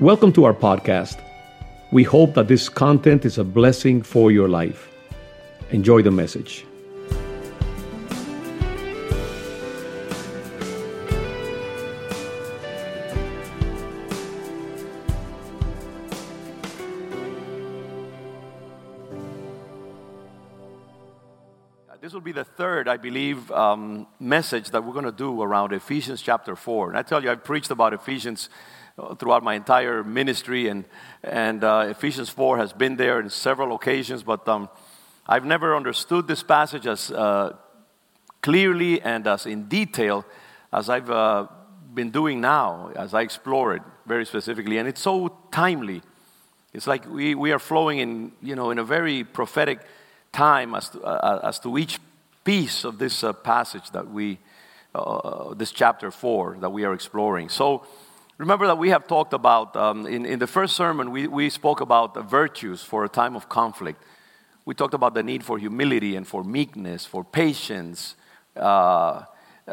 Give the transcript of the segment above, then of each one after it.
Welcome to our podcast. We hope that this content is a blessing for your life. Enjoy the message. This will be the third, I believe, um, message that we're going to do around Ephesians chapter 4. And I tell you, I've preached about Ephesians throughout my entire ministry, and, and uh, Ephesians 4 has been there in several occasions, but um, I've never understood this passage as uh, clearly and as in detail as I've uh, been doing now, as I explore it very specifically. And it's so timely. It's like we, we are flowing in, you know, in a very prophetic time as to, uh, as to each piece of this uh, passage that we, uh, this chapter 4 that we are exploring. So remember that we have talked about, um, in, in the first sermon, we, we spoke about the virtues for a time of conflict. We talked about the need for humility and for meekness, for patience. Uh,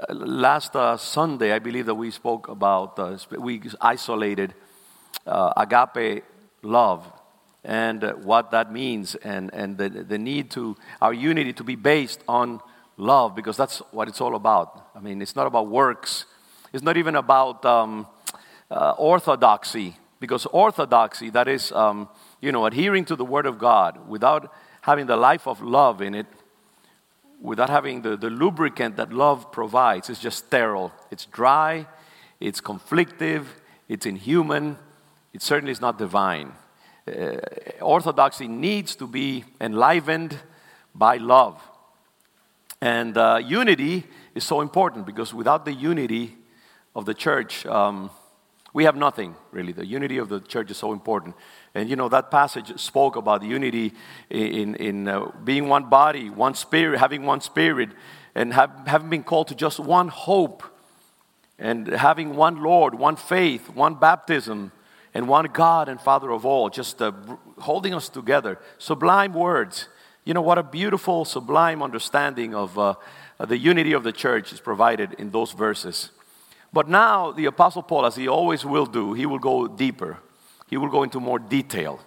last uh, Sunday, I believe that we spoke about, uh, we isolated agape love and uh, what that means and, and the, the need to our unity to be based on love because that's what it's all about i mean it's not about works it's not even about um, uh, orthodoxy because orthodoxy that is um, you know adhering to the word of god without having the life of love in it without having the, the lubricant that love provides is just sterile it's dry it's conflictive it's inhuman it certainly is not divine uh, orthodoxy needs to be enlivened by love. And uh, unity is so important because without the unity of the church, um, we have nothing really. The unity of the church is so important. And you know, that passage spoke about the unity in, in uh, being one body, one spirit, having one spirit, and have, having been called to just one hope, and having one Lord, one faith, one baptism and one God and Father of all, just uh, holding us together. Sublime words. You know, what a beautiful, sublime understanding of uh, the unity of the church is provided in those verses. But now, the Apostle Paul, as he always will do, he will go deeper. He will go into more detail.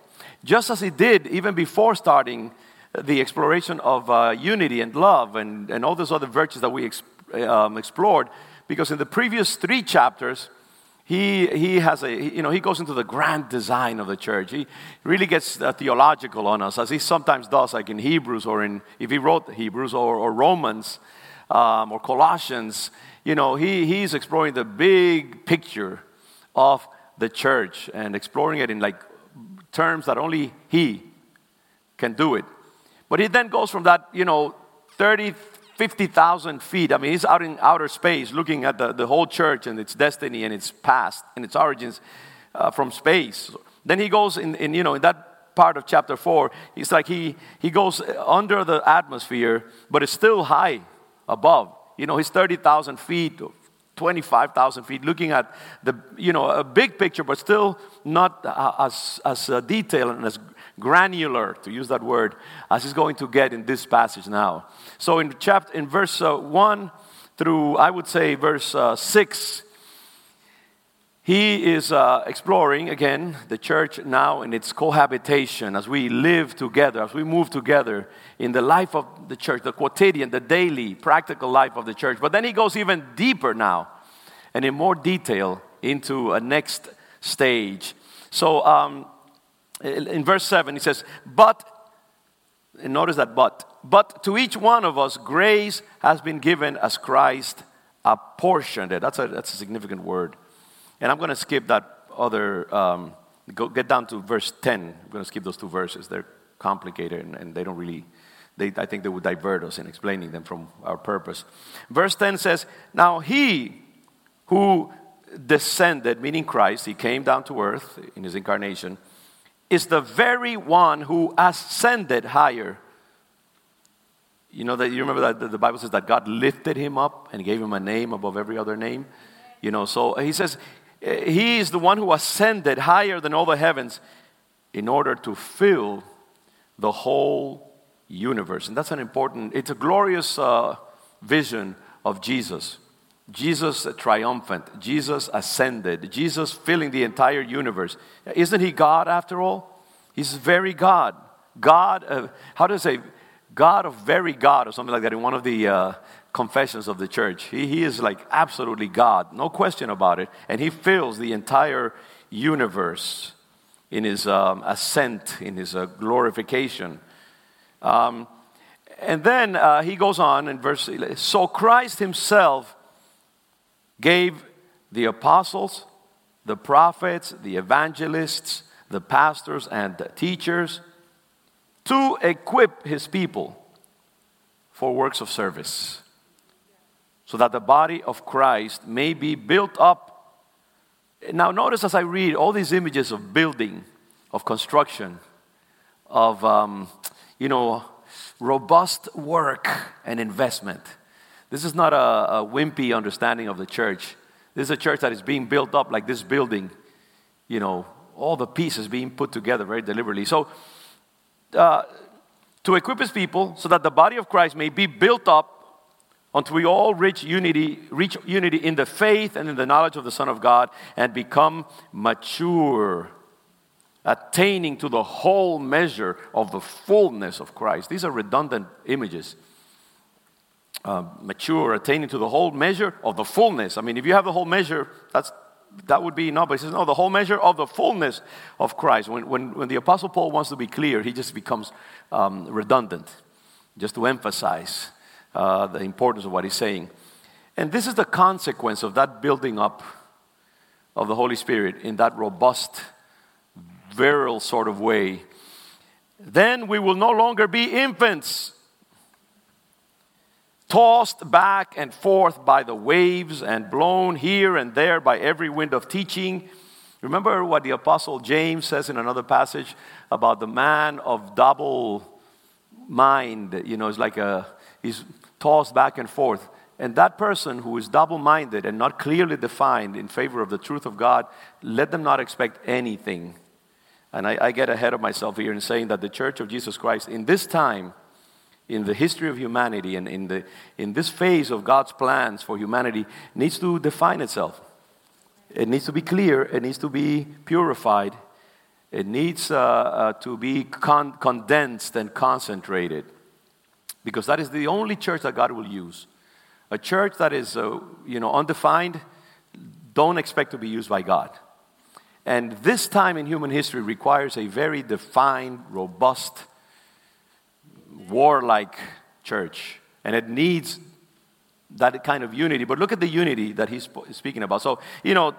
Just as he did even before starting the exploration of uh, unity and love and, and all those other virtues that we um, explored, because in the previous three chapters, he, he has a, you know, he goes into the grand design of the church. He really gets uh, theological on us, as he sometimes does, like in Hebrews or in, if he wrote Hebrews or, or Romans um, or Colossians, you know, he, he's exploring the big picture of the church and exploring it in like terms that only he can do it. But he then goes from that, you know, 30, 50,000 feet. I mean, he's out in outer space looking at the, the whole church and its destiny and its past and its origins uh, from space. Then he goes in, in, you know, in that part of chapter 4, he's like he, he goes under the atmosphere, but it's still high above. You know, he's 30,000 feet, 25,000 feet, looking at the, you know, a big picture, but still not as, as uh, detailed and as granular, to use that word, as he's going to get in this passage now. So in chapter, in verse uh, 1 through, I would say, verse uh, 6, he is uh, exploring again the church now in its cohabitation as we live together, as we move together in the life of the church, the quotidian, the daily, practical life of the church. But then he goes even deeper now and in more detail into a next stage. So um, in verse 7, he says, But, notice that but, but to each one of us grace has been given as Christ apportioned it. That's a, that's a significant word. And I'm going to skip that other, um, go, get down to verse 10. I'm going to skip those two verses. They're complicated and, and they don't really, they, I think they would divert us in explaining them from our purpose. Verse 10 says, Now he who descended, meaning Christ, he came down to earth in his incarnation is the very one who ascended higher. You know that you remember that the Bible says that God lifted him up and gave him a name above every other name. You know, so he says he is the one who ascended higher than all the heavens in order to fill the whole universe. And that's an important, it's a glorious uh, vision of Jesus. Jesus triumphant, Jesus ascended, Jesus filling the entire universe. Isn't he God after all? He's very God. God, how does say, God of very God, or something like that in one of the uh, confessions of the church. He, he is like absolutely God, no question about it. And he fills the entire universe in his um, ascent, in his uh, glorification. Um, and then uh, he goes on in verse 11. So Christ himself gave the apostles, the prophets, the evangelists, the pastors, and the teachers to equip his people for works of service, so that the body of Christ may be built up. Now, notice as I read all these images of building, of construction, of, um, you know, robust work and investment. This is not a, a wimpy understanding of the church. This is a church that is being built up like this building, you know, all the pieces being put together very deliberately. So, uh, to equip his people so that the body of Christ may be built up until we all reach unity, reach unity in the faith and in the knowledge of the Son of God and become mature, attaining to the whole measure of the fullness of Christ. These are redundant images. Uh, mature, attaining to the whole measure of the fullness. I mean, if you have the whole measure, that's that would be enough. But he says, no, the whole measure of the fullness of Christ. When, when, when the Apostle Paul wants to be clear, he just becomes um, redundant, just to emphasize uh, the importance of what he's saying. And this is the consequence of that building up of the Holy Spirit in that robust, virile sort of way. Then we will no longer be infants tossed back and forth by the waves and blown here and there by every wind of teaching. Remember what the Apostle James says in another passage about the man of double mind? You know, it's like a, he's tossed back and forth. And that person who is double minded and not clearly defined in favor of the truth of God, let them not expect anything. And I, I get ahead of myself here in saying that the church of Jesus Christ in this time, in the history of humanity and in, the, in this phase of God's plans for humanity needs to define itself. It needs to be clear, it needs to be purified, it needs uh, uh, to be con- condensed and concentrated. Because that is the only church that God will use. A church that is, uh, you know, undefined, don't expect to be used by God. And this time in human history requires a very defined, robust, warlike church, and it needs that kind of unity. But look at the unity that he's speaking about. So, you know,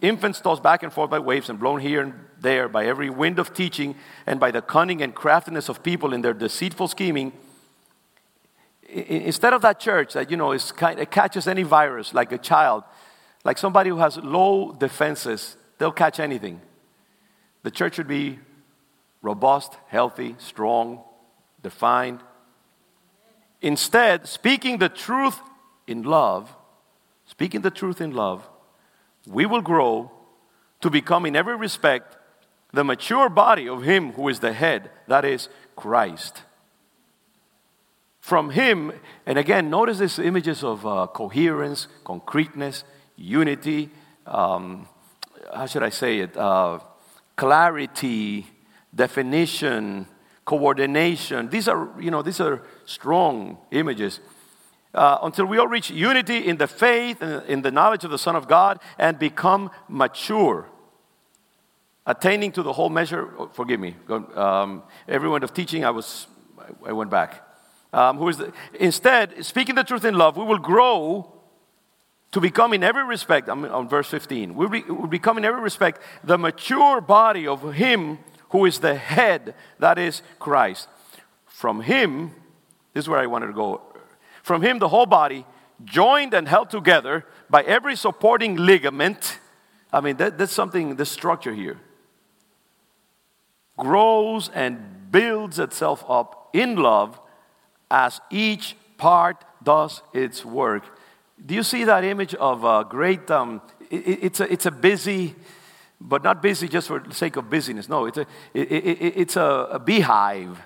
infants tossed back and forth by waves and blown here and there by every wind of teaching and by the cunning and craftiness of people in their deceitful scheming. Instead of that church that, you know, is kind, it catches any virus like a child, like somebody who has low defenses, they'll catch anything. The church should be robust, healthy, strong, defined. Instead, speaking the truth in love, speaking the truth in love, we will grow to become, in every respect, the mature body of Him who is the head, that is Christ. From Him, and again, notice these images of uh, coherence, concreteness, unity, um, how should I say it? Uh, clarity, definition, coordination. These are, you know, these are strong images. Uh, until we all reach unity in the faith and in the knowledge of the Son of God and become mature, attaining to the whole measure. Oh, forgive me, um, everyone of teaching, I was, I went back. Um, who is the, instead, speaking the truth in love, we will grow to become in every respect. I'm on verse 15. We will become in every respect the mature body of Him who is the head, that is Christ. From him, this is where I wanted to go. From him, the whole body, joined and held together by every supporting ligament. I mean, that, that's something, the structure here grows and builds itself up in love as each part does its work. Do you see that image of a great, um, it, it's, a, it's a busy, but not busy just for the sake of busyness. No, it's a, it, it, it's a, a beehive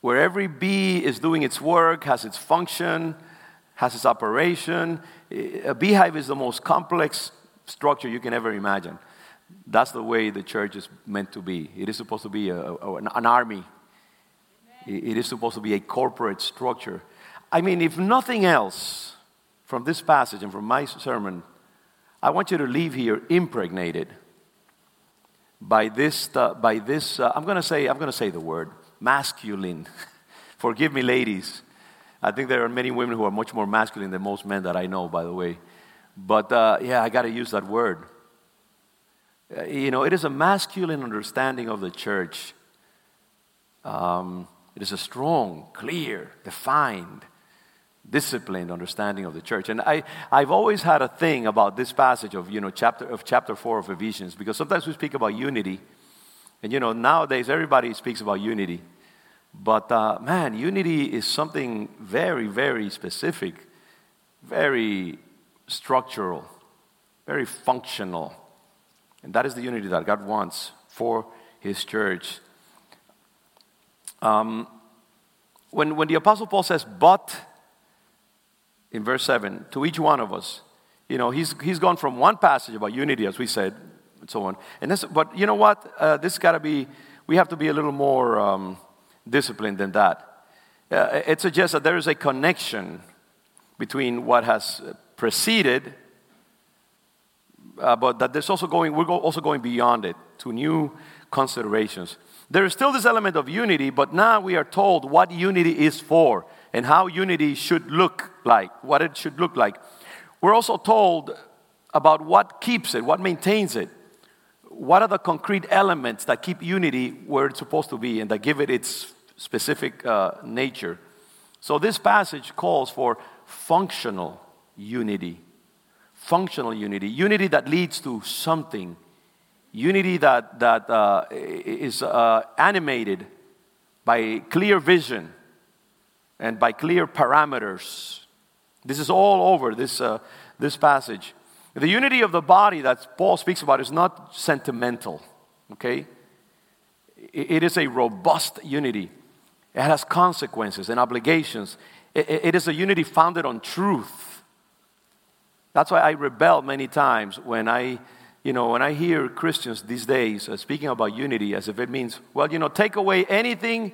where every bee is doing its work, has its function, has its operation. A beehive is the most complex structure you can ever imagine. That's the way the church is meant to be. It is supposed to be a, a, an army, it is supposed to be a corporate structure. I mean, if nothing else from this passage and from my sermon, I want you to leave here impregnated by this, uh, by this uh, I'm going to say, I'm going to say the word masculine. Forgive me, ladies. I think there are many women who are much more masculine than most men that I know, by the way. But uh, yeah, I got to use that word. Uh, you know, it is a masculine understanding of the church. Um, it is a strong, clear, defined, disciplined understanding of the church. And I, I've always had a thing about this passage of, you know, chapter, of chapter 4 of Ephesians, because sometimes we speak about unity. And, you know, nowadays everybody speaks about unity. But, uh, man, unity is something very, very specific, very structural, very functional. And that is the unity that God wants for His church. Um, when, when the Apostle Paul says, but, in verse 7, to each one of us, you know, he's, he's gone from one passage about unity, as we said, and so on. And this, but you know what? Uh, this got to be, we have to be a little more um, disciplined than that. Uh, it suggests that there is a connection between what has preceded, uh, but that there's also going, we're also going beyond it to new considerations. There is still this element of unity, but now we are told what unity is for and how unity should look like, what it should look like. We're also told about what keeps it, what maintains it. What are the concrete elements that keep unity where it's supposed to be and that give it its specific uh, nature? So, this passage calls for functional unity. Functional unity. Unity that leads to something Unity that, that uh, is uh, animated by clear vision and by clear parameters. This is all over this, uh, this passage. The unity of the body that Paul speaks about is not sentimental, okay? It is a robust unity. It has consequences and obligations. It is a unity founded on truth. That's why I rebel many times when I you know, when I hear Christians these days uh, speaking about unity as if it means, well, you know, take away anything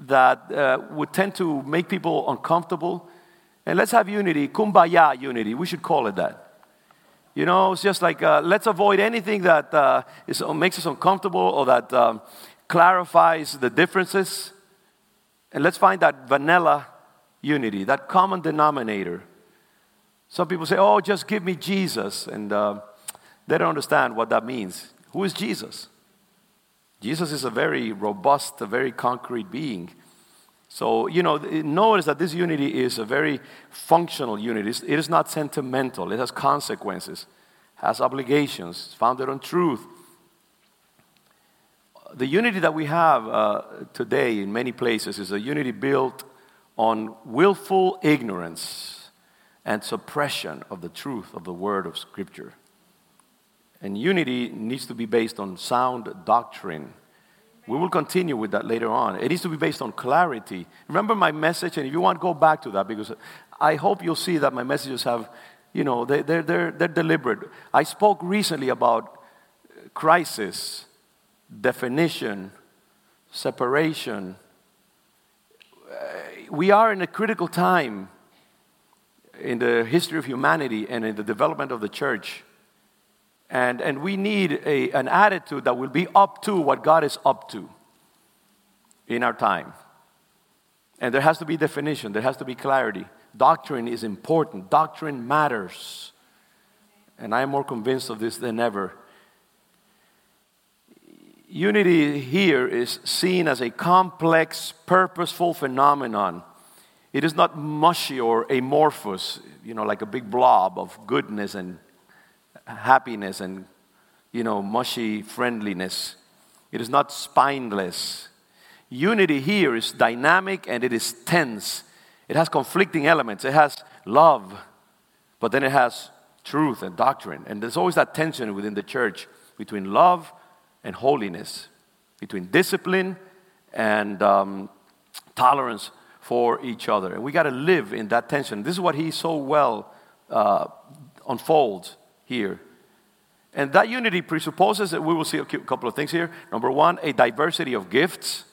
that uh, would tend to make people uncomfortable, and let's have unity, kumbaya unity. We should call it that. You know, it's just like uh, let's avoid anything that uh, is, uh, makes us uncomfortable or that um, clarifies the differences, and let's find that vanilla unity, that common denominator. Some people say, "Oh, just give me Jesus," and uh, they don't understand what that means. Who is Jesus? Jesus is a very robust, a very concrete being. So, you know, notice that this unity is a very functional unity. It is not sentimental, it has consequences, has obligations, founded on truth. The unity that we have uh, today in many places is a unity built on willful ignorance and suppression of the truth of the word of Scripture. And unity needs to be based on sound doctrine. We will continue with that later on. It needs to be based on clarity. Remember my message, and if you want, go back to that because I hope you'll see that my messages have, you know, they, they're, they're, they're deliberate. I spoke recently about crisis, definition, separation. We are in a critical time in the history of humanity and in the development of the church and, and we need a, an attitude that will be up to what God is up to in our time. And there has to be definition, there has to be clarity. Doctrine is important, doctrine matters. And I am more convinced of this than ever. Unity here is seen as a complex, purposeful phenomenon. It is not mushy or amorphous, you know, like a big blob of goodness and happiness and, you know, mushy friendliness. It is not spineless. Unity here is dynamic and it is tense. It has conflicting elements. It has love, but then it has truth and doctrine. And there's always that tension within the church between love and holiness, between discipline and um, tolerance for each other. And we got to live in that tension. This is what he so well uh, unfolds here. And that unity presupposes that we will see a couple of things here. Number one, a diversity of gifts.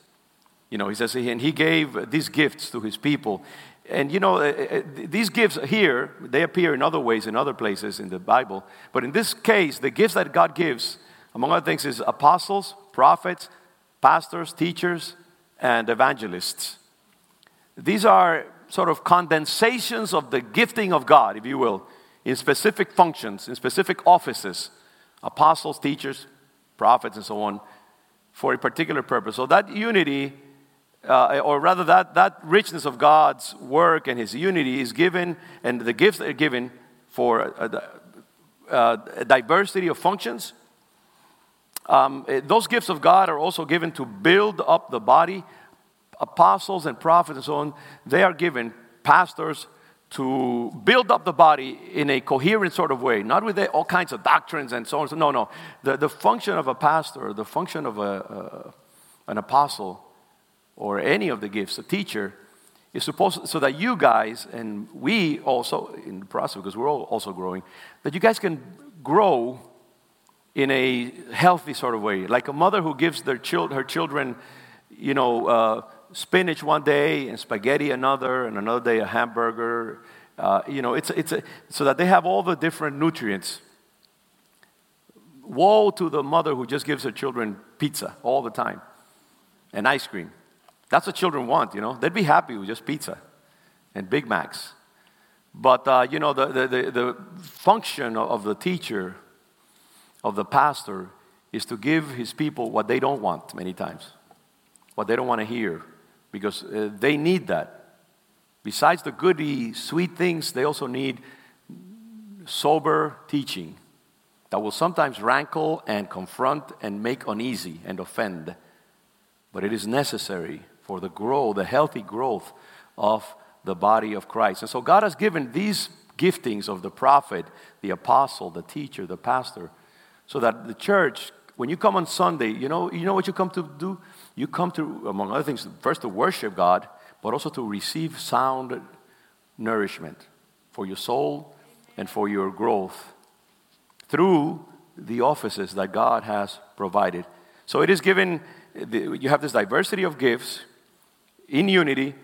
You know, he says, and he gave these gifts to his people. And you know, uh, uh, these gifts here, they appear in other ways in other places in the Bible. But in this case, the gifts that God gives, among other things, is apostles, prophets, pastors, teachers, and evangelists. These are sort of condensations of the gifting of God, if you will, in specific functions, in specific offices apostles, teachers, prophets, and so on for a particular purpose. So that unity, uh, or rather that, that richness of God's work and his unity is given, and the gifts are given for a, a, a diversity of functions. Um, those gifts of God are also given to build up the body apostles and prophets and so on, they are given pastors to build up the body in a coherent sort of way, not with all kinds of doctrines and so on. So no, no. The, the function of a pastor, the function of a, an apostle, or any of the gifts, a teacher, is supposed so that you guys and we also in the process because we're all also growing, that you guys can grow in a healthy sort of way, like a mother who gives their child, her children, you know. Uh, spinach one day and spaghetti another, and another day a hamburger. Uh, you know, it's, it's a, so that they have all the different nutrients. Woe to the mother who just gives her children pizza all the time and ice cream. That's what children want, you know. They'd be happy with just pizza and Big Macs. But, uh, you know, the, the, the, the function of the teacher, of the pastor, is to give his people what they don't want many times, what they don't want to hear because uh, they need that. Besides the goody, sweet things, they also need sober teaching that will sometimes rankle and confront and make uneasy and offend. But it is necessary for the growth, the healthy growth of the body of Christ. And so God has given these giftings of the prophet, the apostle, the teacher, the pastor, so that the church, when you come on Sunday, you know, you know what you come to do? You come to, among other things, first to worship God, but also to receive sound nourishment for your soul and for your growth through the offices that God has provided. So it is given, you have this diversity of gifts in unity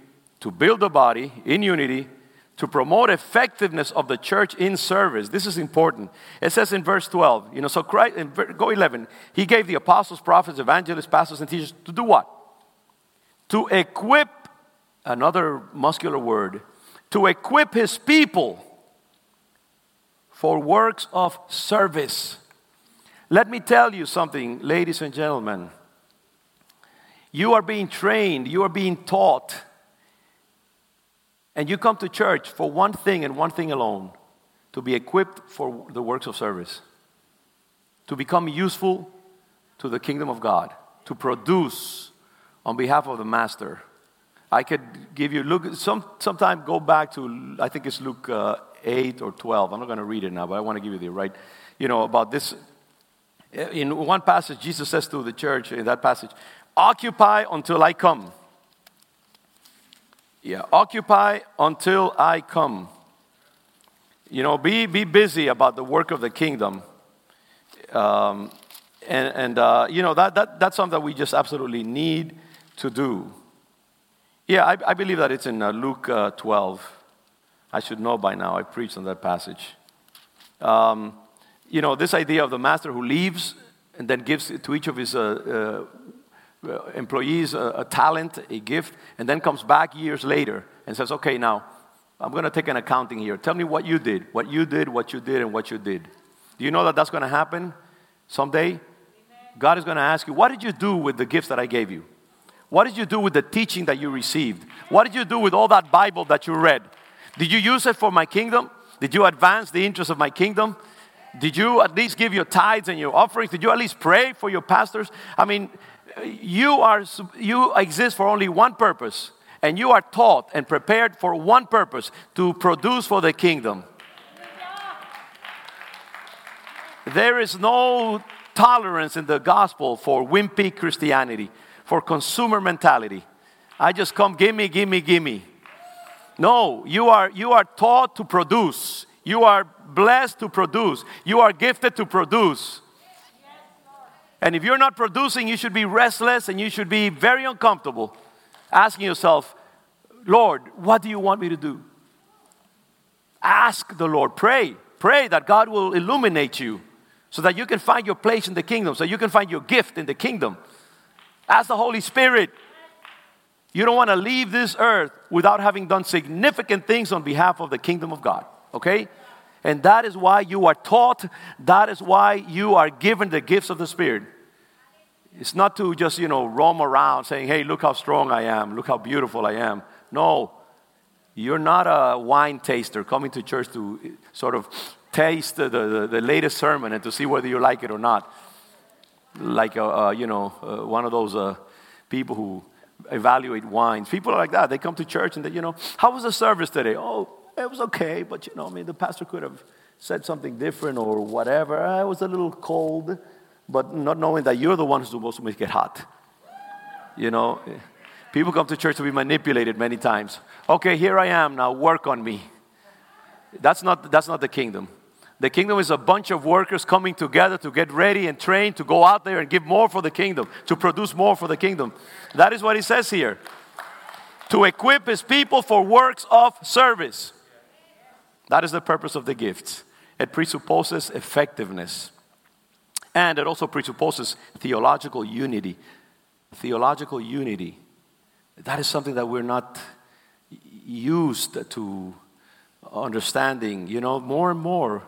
to build the body in unity to promote effectiveness of the church in service. This is important. It says in verse 12, you know, so Christ, in, go 11, he gave the apostles, prophets, evangelists, pastors, and teachers to do what? To equip, another muscular word, to equip his people for works of service. Let me tell you something, ladies and gentlemen. You are being trained, you are being taught and you come to church for one thing and one thing alone to be equipped for the works of service, to become useful to the kingdom of God, to produce on behalf of the Master. I could give you, look, some, sometime go back to, I think it's Luke uh, 8 or 12. I'm not going to read it now, but I want to give you the right, you know, about this. In one passage, Jesus says to the church in that passage, Occupy until I come. Yeah, occupy until I come. You know, be, be busy about the work of the kingdom. Um, and and uh, you know, that, that, that's something that we just absolutely need to do. Yeah, I, I believe that it's in uh, Luke uh, 12. I should know by now. I preached on that passage. Um, you know, this idea of the master who leaves and then gives to each of his uh, uh, Uh, employees a, a, talent, a gift, and then comes back years later and says, okay, now I'm going to take an accounting here. Tell me what you did, what you did, what you did, and what you did. Do you know that that's going to happen someday? Amen. God is going to ask you, what did you do with the gifts that I gave you? What did you do with the teaching that you received? What did you do with all that Bible that you read? Did you use it for my kingdom? Did you advance the interests of my kingdom? Did you at least give your tithes and your offerings? Did you at least pray for your pastors? I mean, you, are, you exist for only one purpose, and you are taught and prepared for one purpose to produce for the kingdom. There is no tolerance in the gospel for wimpy Christianity, for consumer mentality. I just come, gimme, gimme, gimme. No, you are, you are taught to produce. You are blessed to produce. You are gifted to produce. And if you're not producing, you should be restless and you should be very uncomfortable, asking yourself, Lord, what do you want me to do? Ask the Lord. Pray. Pray that God will illuminate you so that you can find your place in the kingdom, so you can find your gift in the kingdom. Ask the Holy Spirit. You don't want to leave this earth without having done significant things on behalf of the kingdom of God, okay? And that is why you are taught, that is why you are given the gifts of the Spirit. It's not to just, you know, roam around saying, hey, look how strong I am, look how beautiful I am. No, you're not a wine taster coming to church to sort of taste the, the, the latest sermon and to see whether you like it or not. Like, uh, uh, you know, uh, one of those uh, people who evaluate wines. People are like that. They come to church and they, you know, how was the service today? Oh, it was okay, but you know, I mean, the pastor could have said something different or whatever. I was a little cold, but not knowing that you're the one who's supposed to make it hot. You know, people come to church to be manipulated many times. Okay, here I am now, work on me. That's not, that's not the kingdom. The kingdom is a bunch of workers coming together to get ready and trained to go out there and give more for the kingdom, to produce more for the kingdom. That is what he says here. To equip his people for works of service. That is the purpose of the gifts. It presupposes effectiveness. And it also presupposes theological unity. Theological unity. That is something that we're not used to understanding. You know, more and more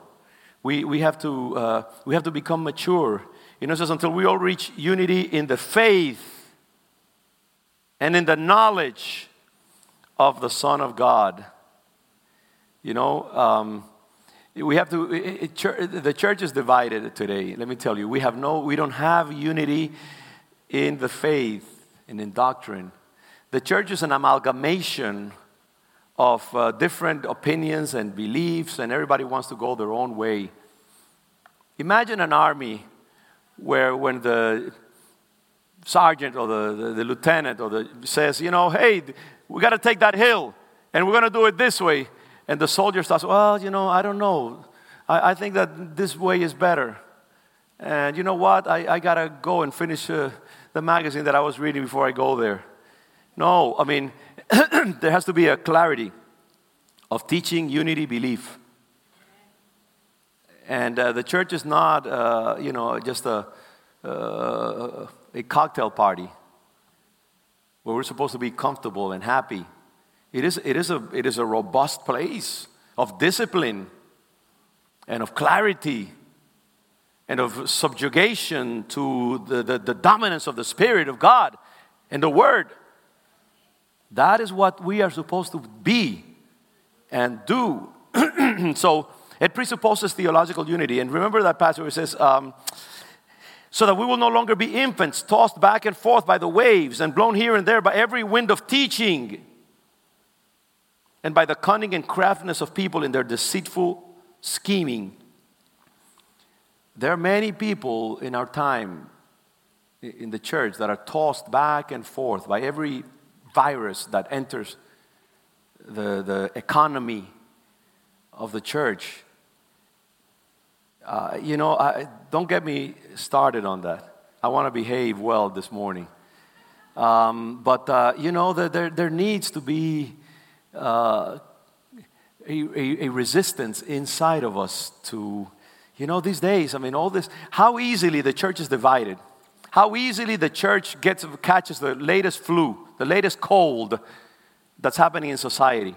we, we, have to, uh, we have to become mature. You know, it says, until we all reach unity in the faith and in the knowledge of the Son of God. You know, um, we have to, it, it, the church is divided today. Let me tell you, we have no, we don't have unity in the faith and in doctrine. The church is an amalgamation of uh, different opinions and beliefs, and everybody wants to go their own way. Imagine an army where when the sergeant or the, the, the lieutenant or the says, you know, hey, we got to take that hill, and we're going to do it this way. And the soldier starts, well, you know, I don't know. I, I think that this way is better. And you know what? I, I got to go and finish uh, the magazine that I was reading before I go there. No, I mean, there has to be a clarity of teaching unity belief. And uh, the church is not, uh, you know, just a, uh, a cocktail party where we're supposed to be comfortable and happy. It is, it is, a, it is a robust place of discipline and of clarity and of subjugation to the, the, the dominance of the Spirit of God and the Word. That is what we are supposed to be and do. so it presupposes theological unity. And remember that passage where it says, um, so that we will no longer be infants, tossed back and forth by the waves and blown here and there by every wind of teaching and by the cunning and craftiness of people in their deceitful scheming. There are many people in our time in the church that are tossed back and forth by every virus that enters the, the economy of the church. Uh, you know, I, don't get me started on that. I want to behave well this morning. Um, but, uh, you know, there, there needs to be uh, a, a, a resistance inside of us to, you know, these days, I mean, all this, how easily the church is divided how easily the church gets catches the latest flu, the latest cold that's happening in society.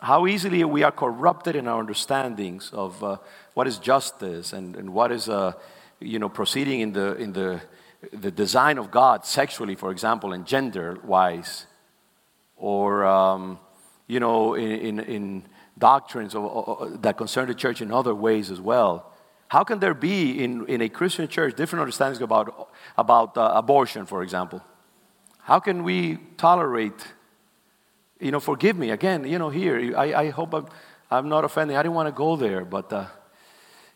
How easily we are corrupted in our understandings of uh, what is justice and, and what is, uh, you know, proceeding in the, in the, the design of God sexually, for example, and gender-wise, or, um, you know, in, in, in doctrines that concern the church in other ways as well. How can there be in, in a Christian church different understandings about, about uh, abortion, for example? How can we tolerate, you know, forgive me again, you know, here, I, I hope I'm, I'm not offending. I didn't want to go there, but, uh,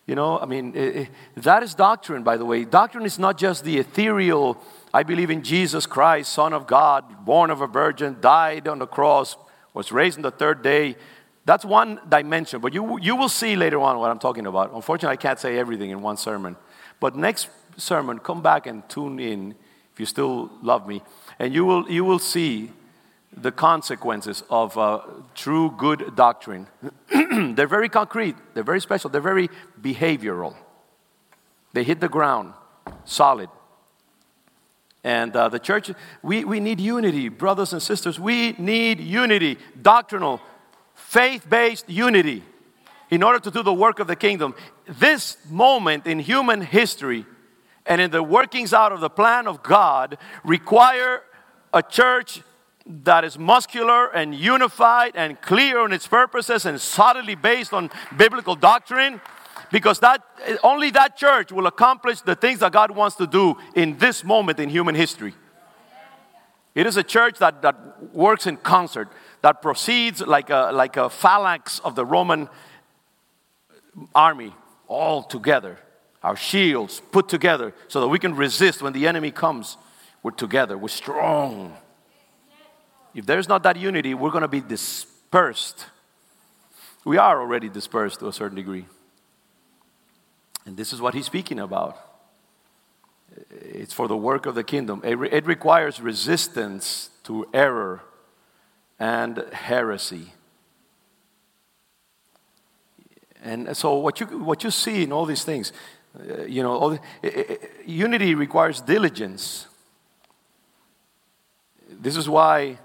You know, I mean, it, it, that is doctrine, by the way. Doctrine is not just the ethereal, I believe in Jesus Christ, Son of God, born of a virgin, died on the cross, was raised on the third day. That's one dimension, but you, you will see later on what I'm talking about. Unfortunately, I can't say everything in one sermon. But next sermon, come back and tune in if you still love me, and you will, you will see the consequences of uh, true good doctrine. they're very concrete, they're very special, they're very behavioral. They hit the ground solid. And uh, the church, we, we need unity, brothers and sisters. We need unity, doctrinal, faith based unity, in order to do the work of the kingdom. This moment in human history and in the workings out of the plan of God require a church that is muscular and unified and clear on its purposes and solidly based on biblical doctrine because that only that church will accomplish the things that God wants to do in this moment in human history. It is a church that, that works in concert, that proceeds like a, like a phalanx of the Roman army, all together. Our shields put together so that we can resist when the enemy comes. We're together, we're strong. If there's not that unity, we're going to be dispersed. We are already dispersed to a certain degree. And this is what he's speaking about. It's for the work of the kingdom. It requires resistance to error and heresy. And so, what you, what you see in all these things, uh, you know, the, it, it, unity requires diligence. This is why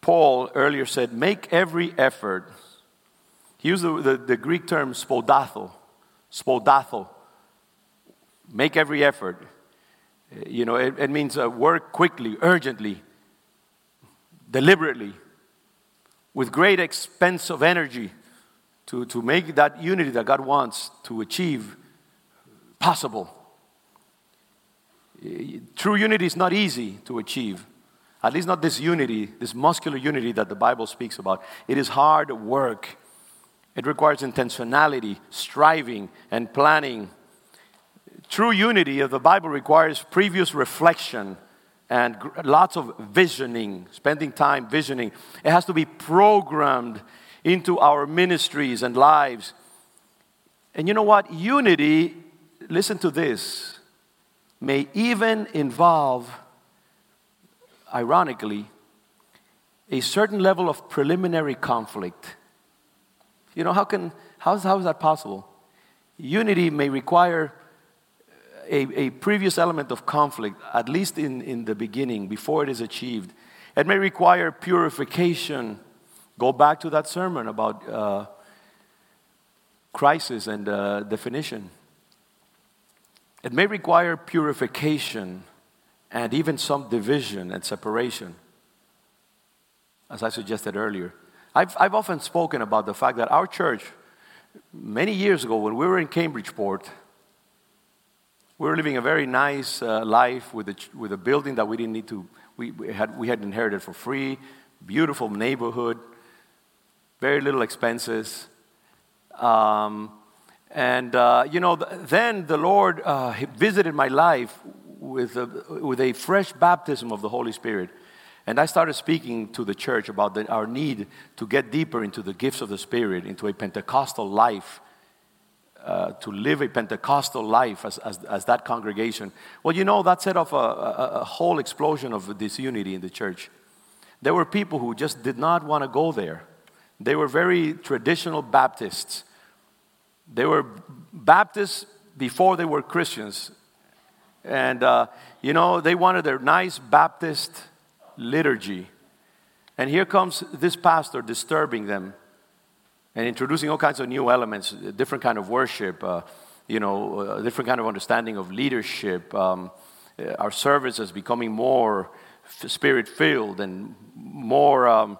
Paul earlier said, make every effort. He used the, the, the Greek term spodatho, spodatho. Make every effort. You know, it, it means uh, work quickly, urgently, deliberately, with great expense of energy to, to make that unity that God wants to achieve possible. True unity is not easy to achieve. At least not this unity, this muscular unity that the Bible speaks about. It is hard work. It requires intentionality, striving, and planning. True unity of the Bible requires previous reflection and lots of visioning, spending time visioning. It has to be programmed into our ministries and lives. And you know what? Unity, listen to this, may even involve ironically, a certain level of preliminary conflict. You know, how, can, how, is, how is that possible? Unity may require a, a previous element of conflict, at least in, in the beginning, before it is achieved. It may require purification. Go back to that sermon about uh, crisis and uh, definition. It may require purification and even some division and separation, as I suggested earlier. I've, I've often spoken about the fact that our church, many years ago, when we were in Cambridgeport, we were living a very nice uh, life with a, with a building that we didn't need to, we, we, had, we had inherited for free, beautiful neighborhood, very little expenses. Um, and, uh, you know, then the Lord uh, visited my life with a, with a fresh baptism of the Holy Spirit. And I started speaking to the church about the, our need to get deeper into the gifts of the Spirit, into a Pentecostal life, uh, to live a Pentecostal life as, as, as, that congregation. Well, you know, that set off a, a, a whole explosion of disunity in the church. There were people who just did not want to go there. They were very traditional Baptists. They were Baptists before they were Christians. And, uh, you know, they wanted their nice Baptist liturgy. And here comes this pastor disturbing them and introducing all kinds of new elements, different kind of worship, uh, you know, a different kind of understanding of leadership. Um, uh, our service is becoming more spirit filled and more um,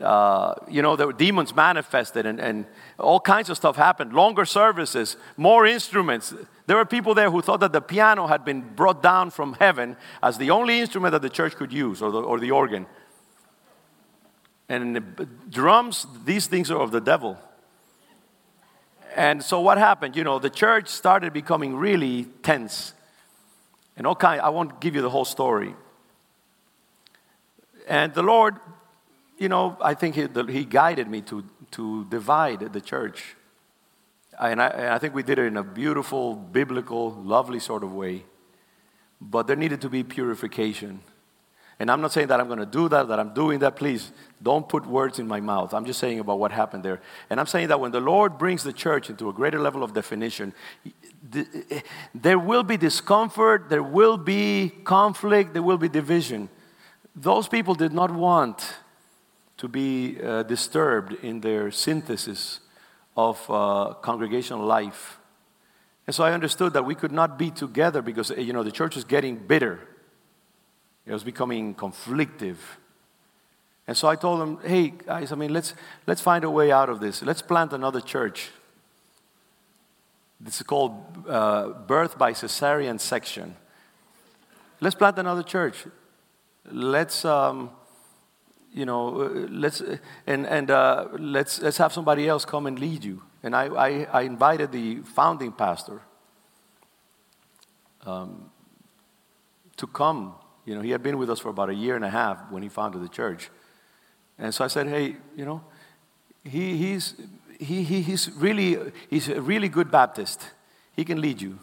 uh, you know, the demons manifested and, and all kinds of stuff happened. Longer services, more instruments. There were people there who thought that the piano had been brought down from heaven as the only instrument that the church could use, or the, or the organ. And the drums, these things are of the devil. And so what happened? You know, the church started becoming really tense. And all kind, I won't give you the whole story. And the Lord, you know, I think He, the, he guided me to, to divide the church. And I, and I think we did it in a beautiful, biblical, lovely sort of way. But there needed to be purification. And I'm not saying that I'm going to do that, that I'm doing that. Please don't put words in my mouth. I'm just saying about what happened there. And I'm saying that when the Lord brings the church into a greater level of definition, there will be discomfort, there will be conflict, there will be division. Those people did not want to be uh, disturbed in their synthesis of uh, congregational life. And so I understood that we could not be together because, you know, the church was getting bitter. It was becoming conflictive. And so I told them, hey, guys, I mean, let's, let's find a way out of this. Let's plant another church. This is called uh, Birth by Cesarean Section. Let's plant another church. Let's, um, you know, uh, let's, and, and uh, let's, let's have somebody else come and lead you. And I, I, I invited the founding pastor um, to come you know, he had been with us for about a year and a half when he founded the church. And so I said, hey, you know, he, he's, he, he, he's, really, he's a really good Baptist. He can lead you.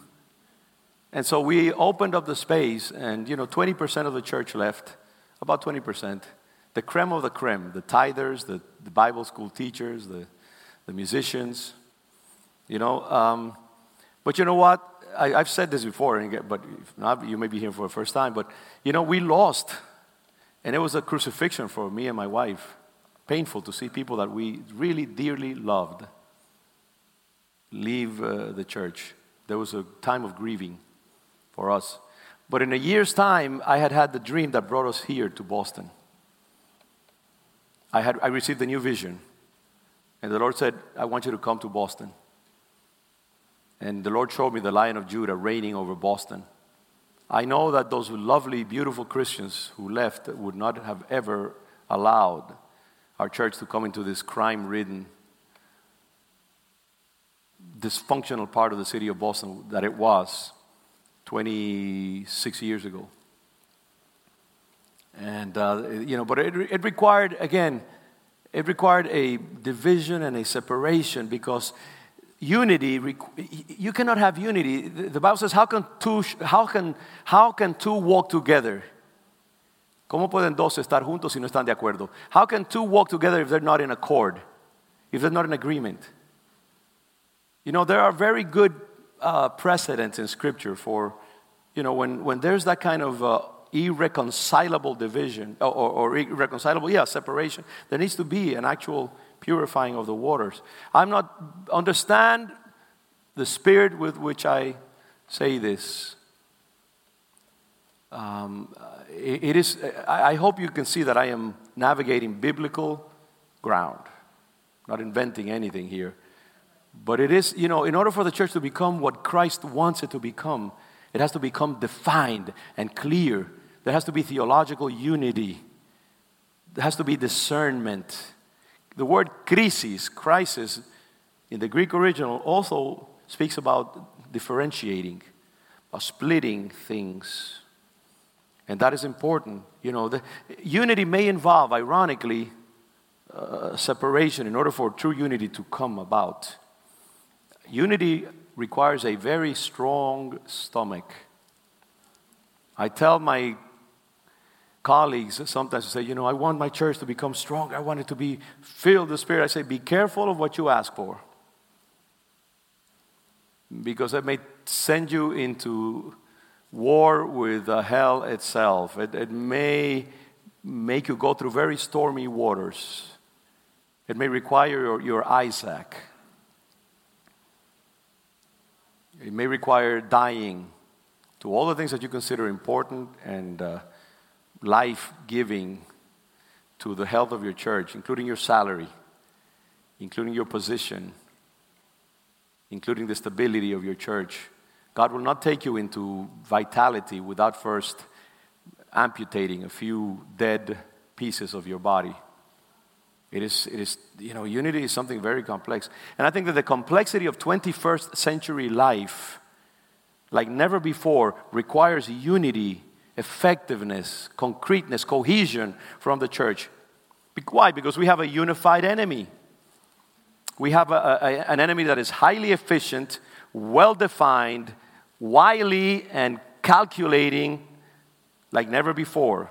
And so we opened up the space, and, you know, 20% of the church left, about 20%. The creme of the creme, the tithers, the, the Bible school teachers, the, the musicians, you know. Um, but you know what? I, have said this before, but not, you may be here for the first time. But you know, we lost, and it was a crucifixion for me and my wife. Painful to see people that we really dearly loved leave uh, the church. There was a time of grieving for us. But in a year's time, I had had the dream that brought us here to Boston. I, had, I received a new vision. And the Lord said, I want you to come to Boston. And the Lord showed me the Lion of Judah reigning over Boston. I know that those lovely, beautiful Christians who left would not have ever allowed our church to come into this crime ridden, dysfunctional part of the city of Boston that it was 26 years ago. And, uh, you know, but it, it required, again, it required a division and a separation because unity, you cannot have unity. The Bible says, how can two, how can, how can two walk together? ¿Cómo pueden dos estar juntos si no están de acuerdo? How can two walk together if they're not in accord, if they're not in agreement? You know, there are very good uh, precedents in Scripture for, you know, when, when there's that kind of uh, irreconcilable division, or, or, or irreconcilable, yeah, separation, there needs to be an actual purifying of the waters. I'm not, understand the spirit with which I say this. Um, it, it is, I, I hope you can see that I am navigating biblical ground, not inventing anything here. But it is, you know, in order for the church to become what Christ wants it to become, it has to become defined and clear. There has to be theological unity. There has to be discernment. The word crisis, crisis, in the Greek original also speaks about differentiating, about splitting things. And that is important. You know, the, unity may involve, ironically, uh, separation in order for true unity to come about. Unity requires a very strong stomach. I tell my colleagues sometimes say, you know, I want my church to become strong. I want it to be filled with the Spirit. I say, be careful of what you ask for. Because it may send you into war with uh, hell itself. It, it may make you go through very stormy waters. It may require your, your Isaac. It may require dying to all the things that you consider important and uh, life giving to the health of your church, including your salary, including your position, including the stability of your church. God will not take you into vitality without first amputating a few dead pieces of your body. It is, it is, you know, unity is something very complex. And I think that the complexity of 21st century life, like never before, requires unity, effectiveness, concreteness, cohesion from the church. Why? Because we have a unified enemy. We have a, a, an enemy that is highly efficient, well defined, wily, and calculating like never before.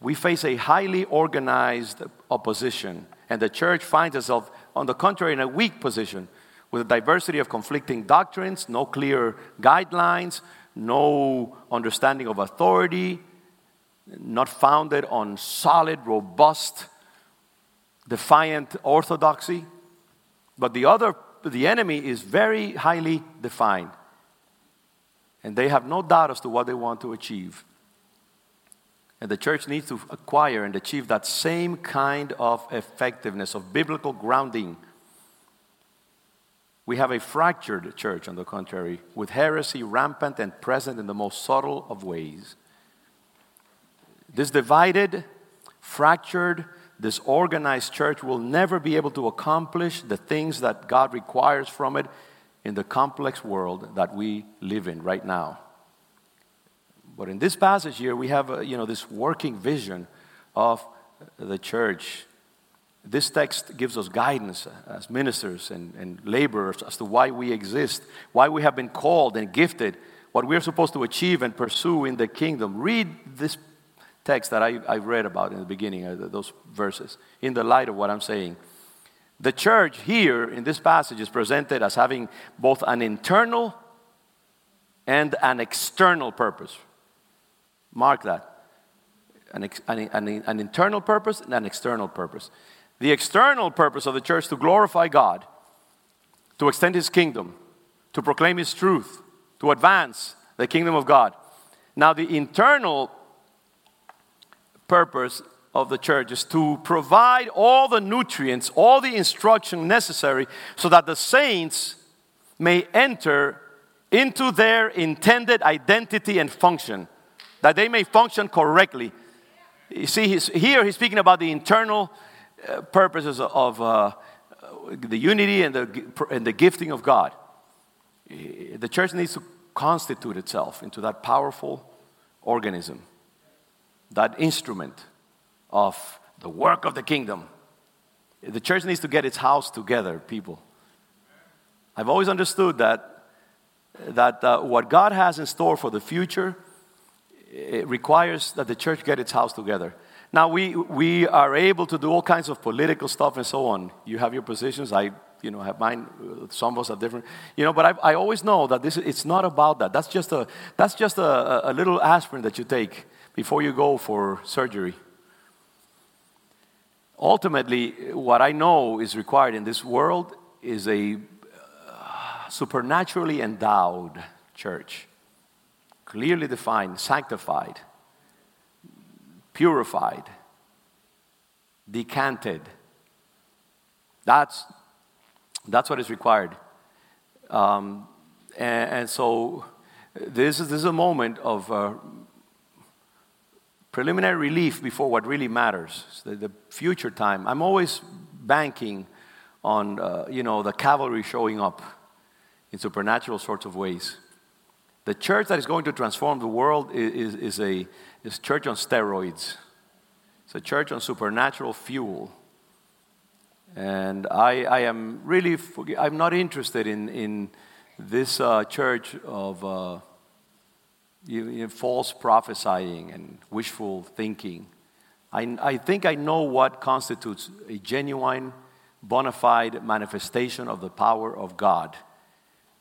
We face a highly organized opposition, and the church finds itself, on the contrary, in a weak position with a diversity of conflicting doctrines, no clear guidelines, no understanding of authority, not founded on solid, robust, defiant orthodoxy. But the other, the enemy is very highly defined. And they have no doubt as to what they want to achieve. And the church needs to acquire and achieve that same kind of effectiveness, of biblical grounding. We have a fractured church, on the contrary, with heresy rampant and present in the most subtle of ways. This divided, fractured, disorganized church will never be able to accomplish the things that God requires from it in the complex world that we live in right now. But in this passage here, we have, uh, you know, this working vision of the church. This text gives us guidance as ministers and, and laborers as to why we exist, why we have been called and gifted, what we're supposed to achieve and pursue in the kingdom. Read this text that I, I read about in the beginning, uh, those verses, in the light of what I'm saying. The church here in this passage is presented as having both an internal and an external purpose. Mark that. An, an, an, an, internal purpose and an external purpose. The external purpose of the church to glorify God, to extend His kingdom, to proclaim His truth, to advance the kingdom of God. Now, the internal purpose of the church is to provide all the nutrients, all the instruction necessary so that the saints may enter into their intended identity and function that they may function correctly. You see, he's, here he's speaking about the internal purposes of uh, the unity and the, and the gifting of God. The church needs to constitute itself into that powerful organism, that instrument of the work of the kingdom. The church needs to get its house together, people. I've always understood that, that uh, what God has in store for the future it requires that the church get its house together. Now, we, we are able to do all kinds of political stuff and so on. You have your positions. I, you know, have mine. Some of us are different. You know, but I, I always know that this, it's not about that. That's just, a, that's just a, a little aspirin that you take before you go for surgery. Ultimately, what I know is required in this world is a uh, supernaturally endowed church clearly defined, sanctified, purified, decanted. That's, that's what is required. Um, and, and, so this is, this is a moment of uh, preliminary relief before what really matters, the, the future time. I'm always banking on, uh, you know, the cavalry showing up in supernatural sorts of ways. The church that is going to transform the world is, is, is a is church on steroids. It's a church on supernatural fuel. And I, I am really, I'm not interested in, in this uh, church of uh, you, you know, false prophesying and wishful thinking. I, I think I know what constitutes a genuine, bona fide manifestation of the power of God.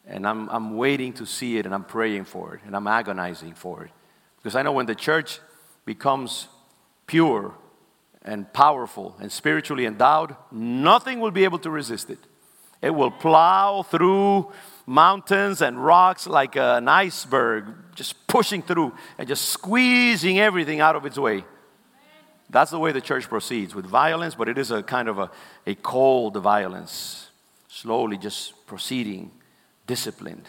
And I'm, I'm waiting to see it and I'm praying for it and I'm agonizing for it. Because I know when the church becomes pure and powerful and spiritually endowed, nothing will be able to resist it. It will plow through mountains and rocks like an iceberg, just pushing through and just squeezing everything out of its way. That's the way the church proceeds with violence, but it is a kind of a, a cold violence, slowly just proceeding disciplined,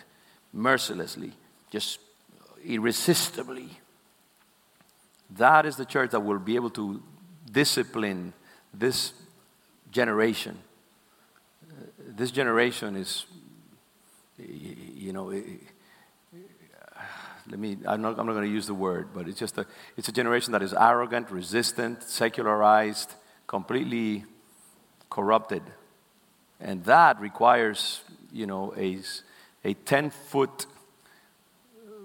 mercilessly, just irresistibly. That is the church that will be able to discipline this generation, this generation is, you know, let me, I'm not, I'm not going to use the word, but it's just a, it's a generation that is arrogant, resistant, secularized, completely corrupted. And that requires, you know, a, a 10 foot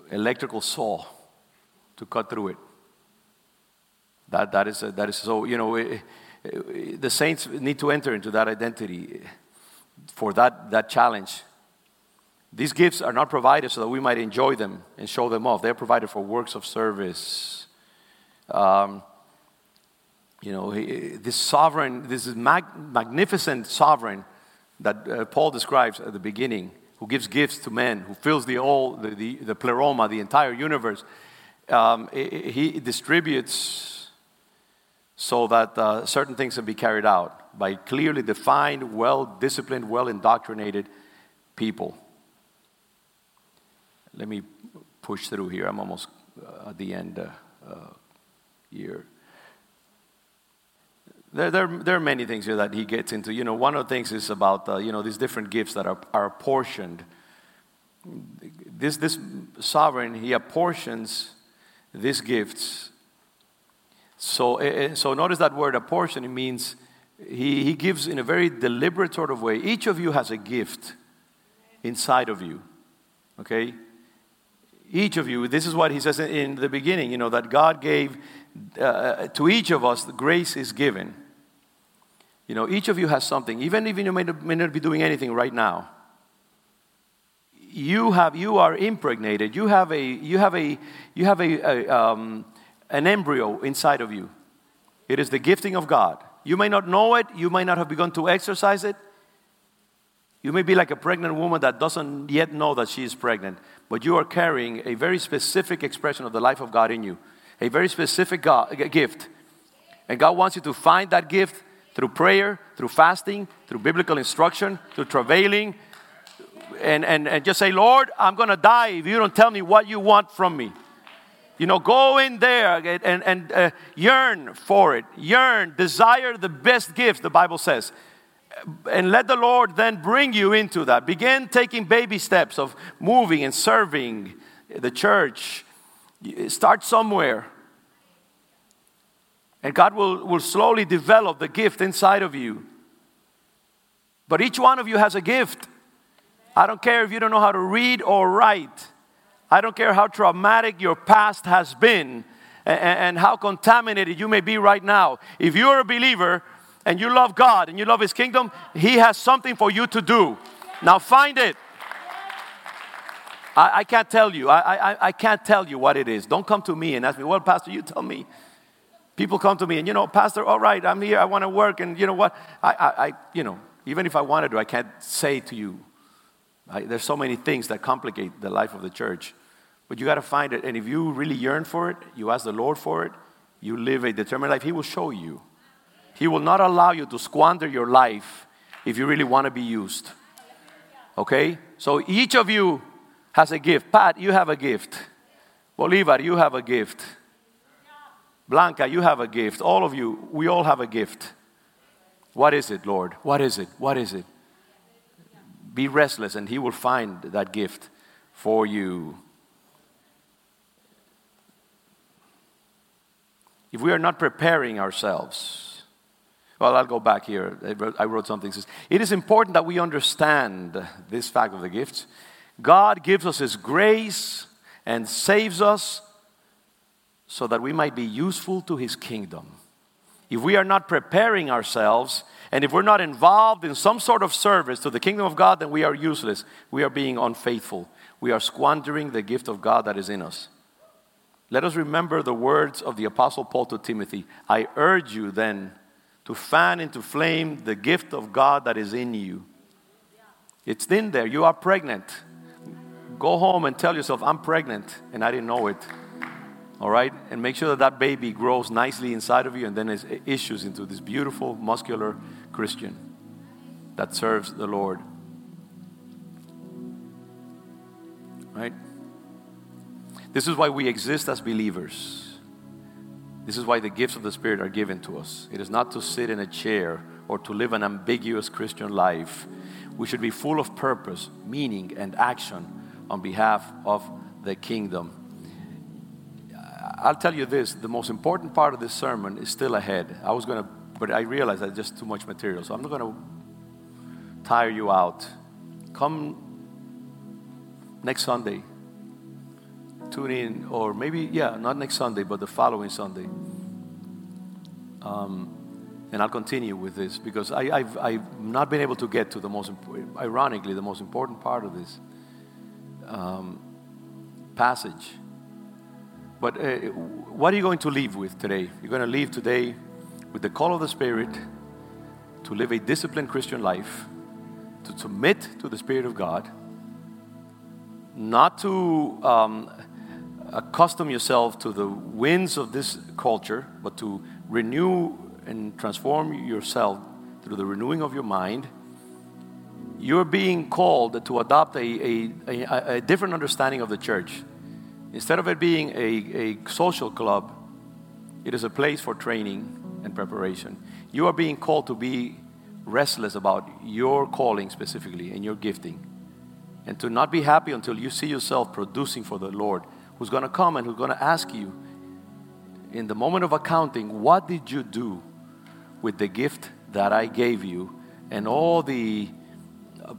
electrical saw to cut through it. That, that, is, a, that is so, you know, it, it, the saints need to enter into that identity for that, that challenge. These gifts are not provided so that we might enjoy them and show them off. They're provided for works of service. Um, you know, this sovereign, this mag- magnificent sovereign that uh, Paul describes at the beginning, who gives gifts to men, who fills the all, the, the, the pleroma, the entire universe. Um, he distributes so that uh, certain things can be carried out by clearly defined, well disciplined, well indoctrinated people. Let me push through here. I'm almost uh, at the end uh, uh here. There, there, there, are many things here that he gets into. You know, one of the things is about, uh, you know, these different gifts that are, are apportioned. This, this sovereign, he apportions these gifts. So, eh, eh, so notice that word apportion, it means he, he gives in a very deliberate sort of way. Each of you has a gift inside of you, okay? Each of you, this is what he says in the beginning, you know, that God gave uh, to each of us, the grace is given. You know, each of you has something, even if you may not, may not be doing anything right now. You have, you are impregnated. You have a, you have a, you have a, a um, an embryo inside of you. It is the gifting of God. You may not know it. You may not have begun to exercise it. You may be like a pregnant woman that doesn't yet know that she is pregnant, but you are carrying a very specific expression of the life of God in you, a very specific God, gift. And God wants you to find that gift through prayer, through fasting, through biblical instruction, through travailing, and, and, and just say, Lord, I'm going to die if you don't tell me what you want from me. You know, go in there and, and uh, yearn for it. Yearn, desire the best gifts, the Bible says. And let the Lord then bring you into that. Begin taking baby steps of moving and serving the church. Start somewhere. And God will, will slowly develop the gift inside of you. But each one of you has a gift. I don't care if you don't know how to read or write. I don't care how traumatic your past has been and, and how contaminated you may be right now. If you're a believer and you love God and you love His kingdom, He has something for you to do. Now find it. I, I can't tell you. I, I, I can't tell you what it is. Don't come to me and ask me, well, Pastor, you tell me. People come to me and, you know, Pastor, all right, I'm here, I want to work, and you know what? I, I, I you know, even if I wanted to, I can't say to you. I, there's so many things that complicate the life of the church. But you got to find it. And if you really yearn for it, you ask the Lord for it, you live a determined life, He will show you. He will not allow you to squander your life if you really want to be used. Okay? So each of you has a gift. Pat, you have a gift. Bolivar, you have a gift. Blanca, you have a gift. All of you, we all have a gift. What is it, Lord? What is it? What is it? Be restless, and He will find that gift for you. If we are not preparing ourselves, well, I'll go back here. I wrote, I wrote something. Says, it is important that we understand this fact of the gifts. God gives us His grace and saves us so that we might be useful to his kingdom. If we are not preparing ourselves, and if we're not involved in some sort of service to the kingdom of God, then we are useless. We are being unfaithful. We are squandering the gift of God that is in us. Let us remember the words of the Apostle Paul to Timothy I urge you then to fan into flame the gift of God that is in you. It's in there. You are pregnant. Go home and tell yourself, I'm pregnant, and I didn't know it all right? And make sure that that baby grows nicely inside of you and then it issues into this beautiful, muscular Christian that serves the Lord. Right? This is why we exist as believers. This is why the gifts of the Spirit are given to us. It is not to sit in a chair or to live an ambiguous Christian life. We should be full of purpose, meaning, and action on behalf of the kingdom. I'll tell you this the most important part of this sermon is still ahead. I was going to, but I realized that's just too much material, so I'm not going to tire you out. Come next Sunday. Tune in, or maybe, yeah, not next Sunday, but the following Sunday. Um, and I'll continue with this because I, have I've not been able to get to the most, ironically, the most important part of this um, passage. But uh, what are you going to leave with today? You're going to leave today with the call of the Spirit to live a disciplined Christian life, to submit to the Spirit of God, not to um, accustom yourself to the winds of this culture, but to renew and transform yourself through the renewing of your mind, you're being called to adopt a, a, a, a different understanding of the church. Instead of it being a, a social club, it is a place for training and preparation. You are being called to be restless about your calling specifically and your gifting. And to not be happy until you see yourself producing for the Lord, who's going to come and who's going to ask you in the moment of accounting, what did you do with the gift that I gave you and all the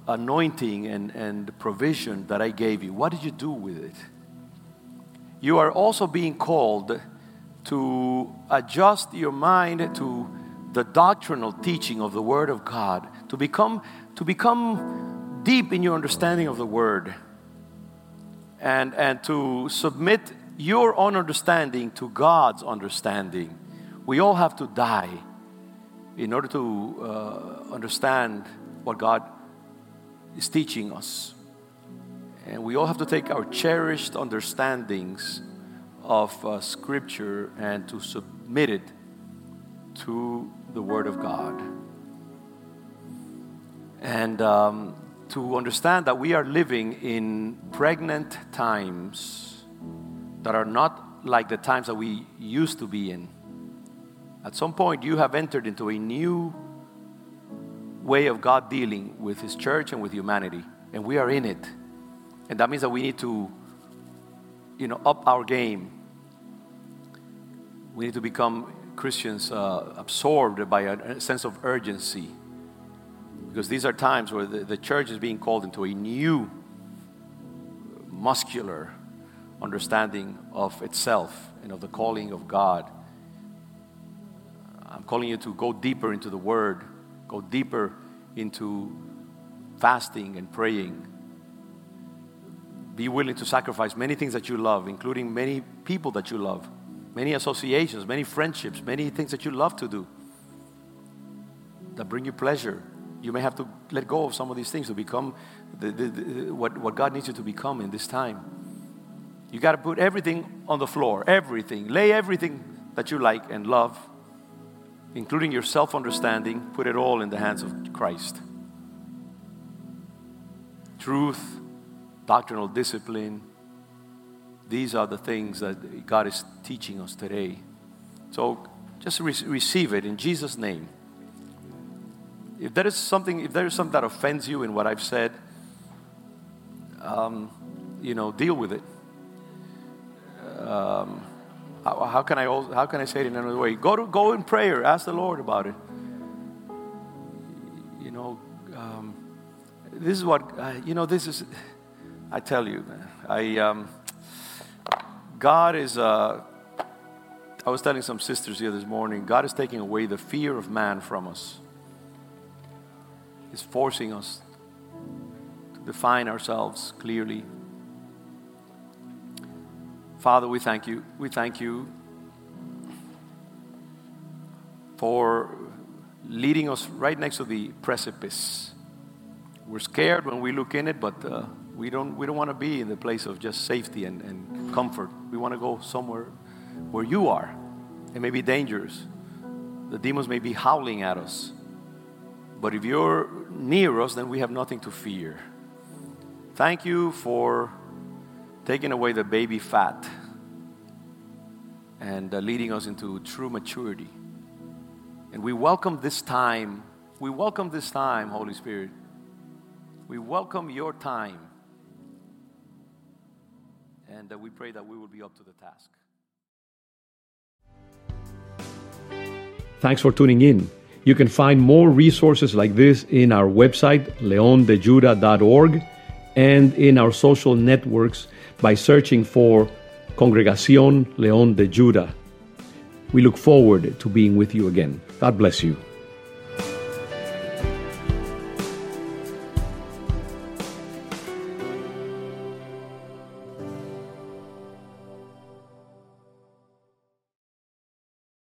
anointing and, and provision that I gave you? What did you do with it? You are also being called to adjust your mind to the doctrinal teaching of the Word of God, to become, to become deep in your understanding of the Word, and, and to submit your own understanding to God's understanding. We all have to die in order to uh, understand what God is teaching us. And we all have to take our cherished understandings of uh, Scripture and to submit it to the Word of God. And um, to understand that we are living in pregnant times that are not like the times that we used to be in. At some point, you have entered into a new way of God dealing with His church and with humanity, and we are in it. And that means that we need to, you know, up our game. We need to become Christians uh, absorbed by a, sense of urgency. Because these are times where the, the church is being called into a new, muscular understanding of itself and of the calling of God I'm calling you to go deeper into the Word, go deeper into fasting and praying. Be willing to sacrifice many things that you love, including many people that you love, many associations, many friendships, many things that you love to do that bring you pleasure. You may have to let go of some of these things to become the, the, the, what, what God needs you to become in this time. You got to put everything on the floor, everything. Lay everything that you like and love including your self understanding, put it all in the hands of Christ. Truth, doctrinal discipline, these are the things that God is teaching us today. So just re- receive it in Jesus' name. If there is something, if there is something that offends you in what I've said, um, you know, deal with it. Um, how, how, can I how can I say it in another way? Go to go in prayer. Ask the Lord about it. You know, um, this is what uh, you know. This is. I tell you, I um, God is. Uh, I was telling some sisters here this morning. God is taking away the fear of man from us. He's forcing us to define ourselves clearly Father, we thank you. We thank you for leading us right next to the precipice. We're scared when we look in it, but uh, we don't, we don't want to be in the place of just safety and, and comfort. We want to go somewhere where you are. It may be dangerous. The demons may be howling at us. But if you're near us, then we have nothing to fear. Thank you for taking away the baby fat and uh, leading us into true maturity. And we welcome this time. We welcome this time, Holy Spirit. We welcome your time. And uh, we pray that we will be up to the task. Thanks for tuning in. You can find more resources like this in our website, leondejuda.org, and in our social networks by searching for Congregación León de Juda. We look forward to being with you again. God bless you.